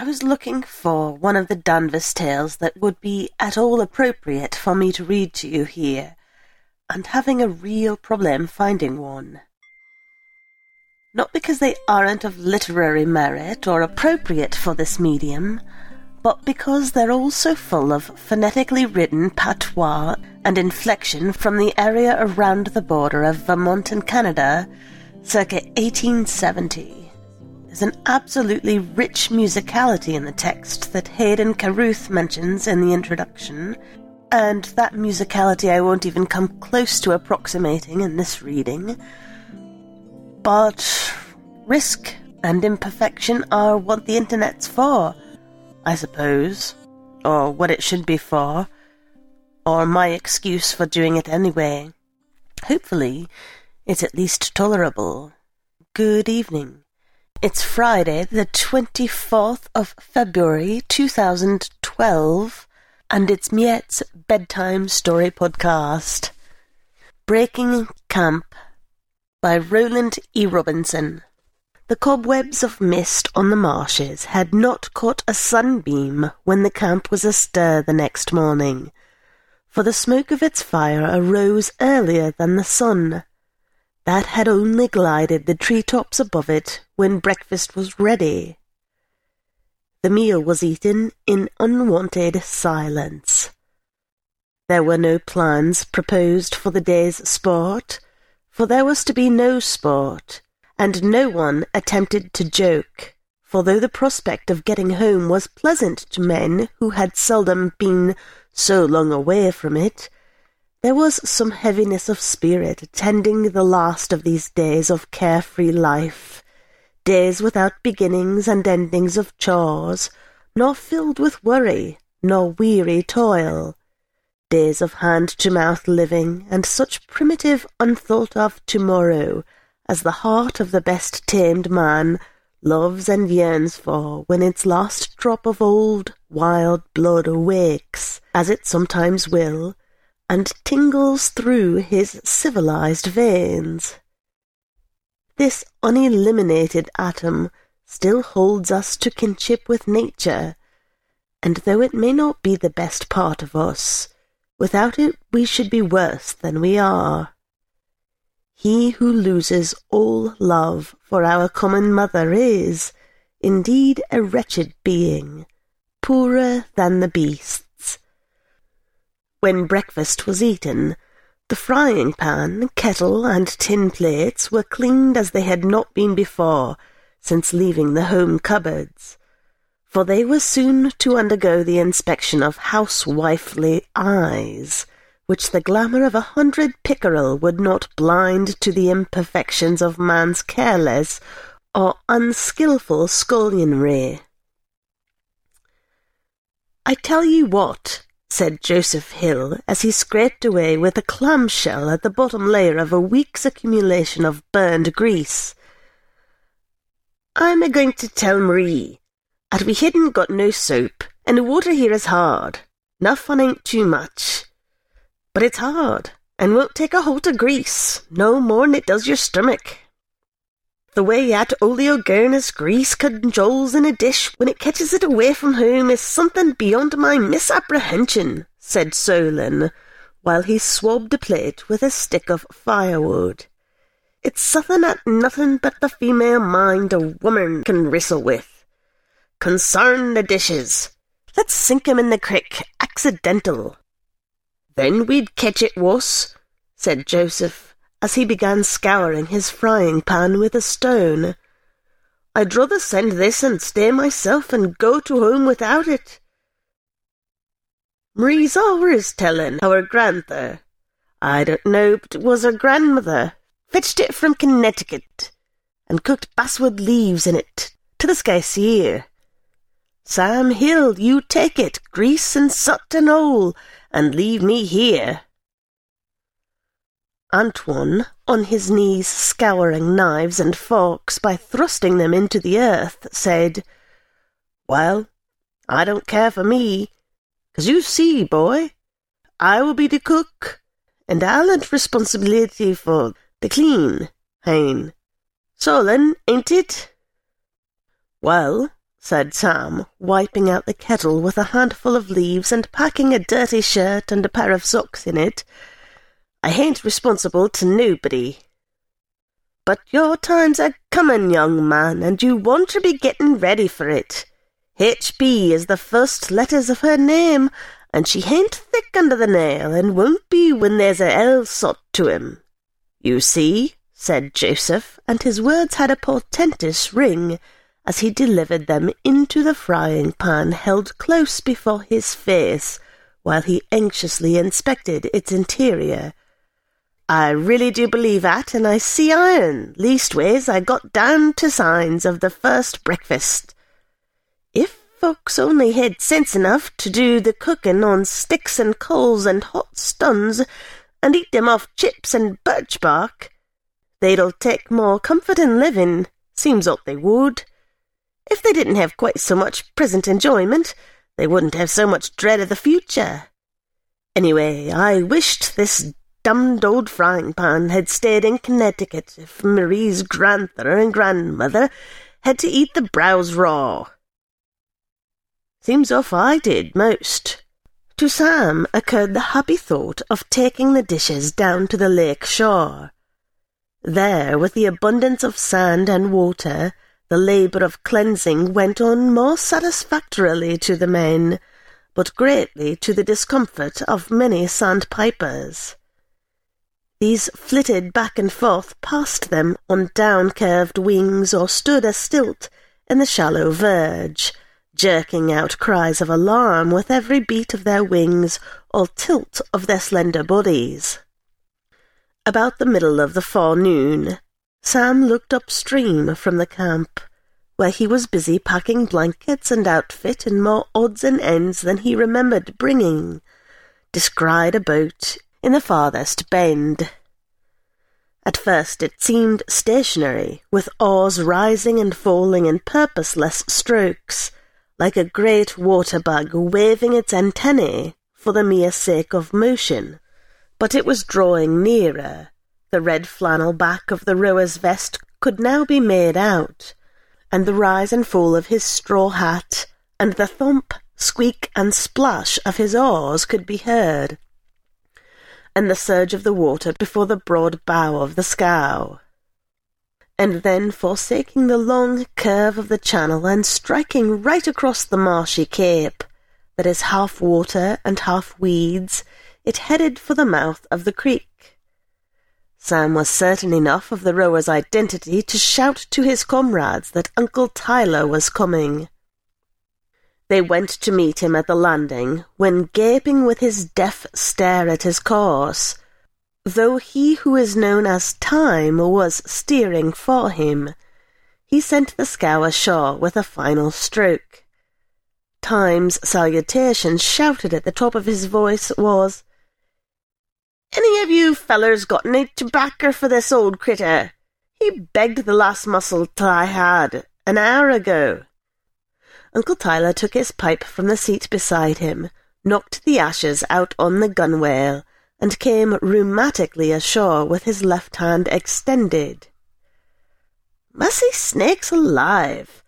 I was looking for one of the Danvis tales that would be at all appropriate for me to read to you here, and having a real problem finding one. Not because they aren't of literary merit or appropriate for this medium, but because they're all so full of phonetically written patois and inflection from the area around the border of Vermont and Canada circa 1870. An absolutely rich musicality in the text that Hayden Carruth mentions in the introduction, and that musicality I won't even come close to approximating in this reading. But risk and imperfection are what the internet's for, I suppose, or what it should be for, or my excuse for doing it anyway. Hopefully, it's at least tolerable. Good evening. It's Friday, the 24th of February, 2012, and it's Miette's Bedtime Story Podcast. Breaking Camp by Rowland E. Robinson. The cobwebs of mist on the marshes had not caught a sunbeam when the camp was astir the next morning, for the smoke of its fire arose earlier than the sun that had only glided the tree tops above it when breakfast was ready. The meal was eaten in unwonted silence. There were no plans proposed for the day's sport, for there was to be no sport, and no one attempted to joke, for though the prospect of getting home was pleasant to men who had seldom been so long away from it, there was some heaviness of spirit attending the last of these days of carefree life, days without beginnings and endings of chores, nor filled with worry, nor weary toil, days of hand-to-mouth living, and such primitive, unthought-of tomorrow as the heart of the best tamed man loves and yearns for when its last drop of old wild blood awakes, as it sometimes will, and tingles through his civilized veins. This uneliminated atom still holds us to kinship with nature, and though it may not be the best part of us, without it we should be worse than we are. He who loses all love for our common mother is, indeed, a wretched being, poorer than the beast. When breakfast was eaten, the frying pan, kettle, and tin plates were cleaned as they had not been before since leaving the home cupboards, for they were soon to undergo the inspection of housewifely eyes, which the glamour of a hundred pickerel would not blind to the imperfections of man's careless or unskilful scullionry. I tell you what, said Joseph Hill as he scraped away with a clamshell at the bottom layer of a week's accumulation of burned grease. I'm a going to tell Marie that we hadn't got no soap, and the water here is hard. Nuffin ain't too much. But it's hard, and won't take a holt of grease, no more'n it does your stomach. The way at Olio Gurnus grease conjoles in a dish when it catches it away from home is something beyond my misapprehension, said Solon, while he swabbed a plate with a stick of firewood. It's something that nothing but the female mind a woman can wrestle with. Concern the dishes. Let's sink 'em in the crick, accidental. Then we'd catch it wuss, said Joseph as he began scouring his frying pan with a stone. I'd rather send this and stay myself and go to home without it. Marie's always telling how her grandmother, I don't know, but it was her grandmother, fetched it from Connecticut and cooked basswood leaves in it to the skyseer. Sam Hill, you take it, grease and sut and all, and leave me here. Antoine, on his knees scouring knives and forks by thrusting them into the earth, said, Well, I don't care for me, 'cause you see, boy, I will be the cook, and I'll have responsibility for the clean, hein? Solon, ain't it? Well, said Sam, wiping out the kettle with a handful of leaves and packing a dirty shirt and a pair of socks in it. I ain't responsible to nobody. But your time's a comin', young man, and you want to be gettin' ready for it. H.B. is the first letters of her name, and she ain't thick under the nail, and won't be when there's a L sot to him. You see, said Joseph, and his words had a portentous ring as he delivered them into the frying pan held close before his face, while he anxiously inspected its interior. I really do believe that, and I see iron. Leastways, I got down to signs of the first breakfast. If folks only had sense enough to do the cooking on sticks and coals and hot stones, and eat them off chips and birch bark, they'd all take more comfort in living. Seems ought they would. If they didn't have quite so much present enjoyment, they wouldn't have so much dread of the future. Anyway, I wished this dummed old frying pan had stayed in Connecticut if Marie's grandfather and grandmother had to eat the browse raw. Seems off I did most. To Sam occurred the happy thought of taking the dishes down to the lake shore. There, with the abundance of sand and water, the labour of cleansing went on more satisfactorily to the men, but greatly to the discomfort of many sandpipers. These flitted back and forth past them on down-curved wings or stood astilt in the shallow verge, jerking out cries of alarm with every beat of their wings or tilt of their slender bodies. About the middle of the forenoon, Sam looked upstream from the camp, where he was busy packing blankets and outfit and more odds and ends than he remembered bringing, descried a boat in the farthest bend. At first it seemed stationary, with oars rising and falling in purposeless strokes, like a great water bug waving its antennae for the mere sake of motion. But it was drawing nearer. The red flannel back of the rower's vest could now be made out, and the rise and fall of his straw hat, and the thump, squeak, and splash of his oars could be heard and the surge of the water before the broad bow of the scow. And then, forsaking the long curve of the channel and striking right across the marshy cape, that is half water and half weeds, it headed for the mouth of the creek. Sam was certain enough of the rower's identity to shout to his comrades that Uncle Tyler was coming. They went to meet him at the landing, when gaping with his deaf stare at his course, though he who is known as Time was steering for him, he sent the scow ashore with a final stroke. Time's salutation, shouted at the top of his voice, was, Any of you fellers got any tobacco for this old critter? He begged the last till I had, an hour ago. Uncle Tyler took his pipe from the seat beside him, knocked the ashes out on the gunwale, and came rheumatically ashore with his left hand extended. Mercy snakes alive!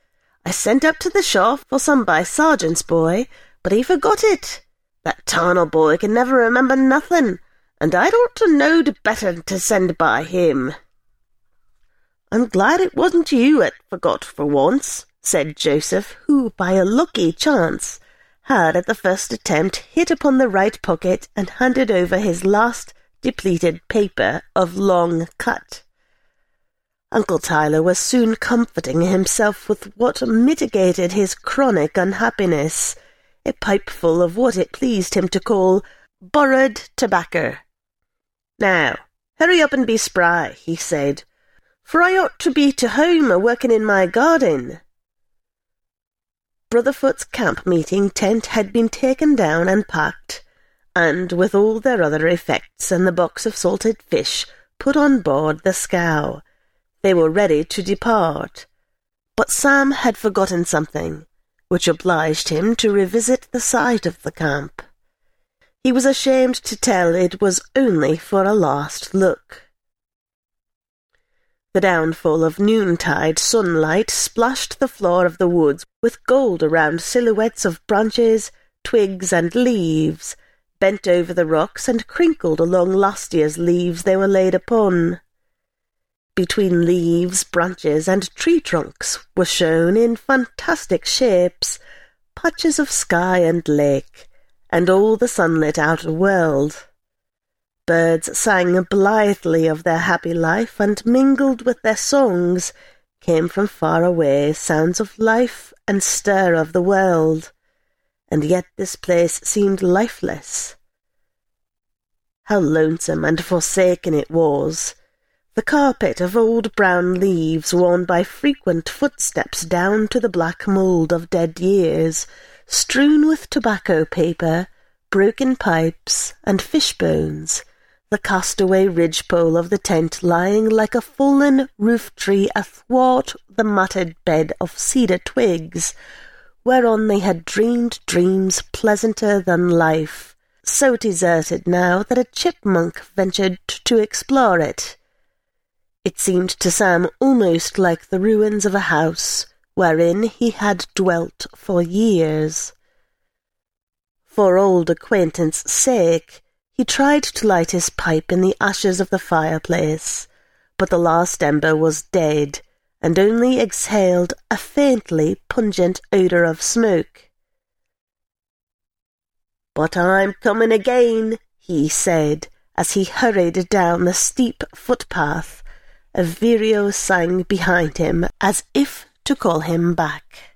I sent up to the shore for some by Sergeant's boy, but he forgot it. That tarnal boy can never remember nothing, and I'd ought to knowed better to send by him. I'm glad it wasn't you that forgot for once, said Joseph, who, by a lucky chance, had at the first attempt hit upon the right pocket and handed over his last depleted paper of long cut. Uncle Tyler was soon comforting himself with what mitigated his chronic unhappiness, a pipeful of what it pleased him to call borrowed tobacco. Now, hurry up and be spry, he said, for I ought to be to home a working in my garden. Brotherfoot's camp meeting tent had been taken down and packed, and with all their other effects and the box of salted fish put on board the scow, they were ready to depart. But Sam had forgotten something, which obliged him to revisit the site of the camp. He was ashamed to tell it was only for a last look. The downfall of noontide sunlight splashed the floor of the woods with gold around silhouettes of branches, twigs, and leaves, bent over the rocks and crinkled along last year's leaves they were laid upon. Between leaves, branches, and tree trunks were shown in fantastic shapes patches of sky and lake, and all the sunlit outer world. Birds sang blithely of their happy life, and mingled with their songs came from far away sounds of life and stir of the world, and yet this place seemed lifeless. How lonesome and forsaken it was! The carpet of old brown leaves worn by frequent footsteps down to the black mould of dead years, strewn with tobacco paper, broken pipes, and fish bones, the castaway ridgepole of the tent lying like a fallen roof tree athwart the matted bed of cedar twigs, whereon they had dreamed dreams pleasanter than life, so deserted now that a chipmunk ventured to explore it. It seemed to Sam almost like the ruins of a house wherein he had dwelt for years. For old acquaintance' sake, he tried to light his pipe in the ashes of the fireplace, but the last ember was dead, and only exhaled a faintly pungent odour of smoke. But I'm coming again, he said, as he hurried down the steep footpath. A vireo sang behind him, as if to call him back.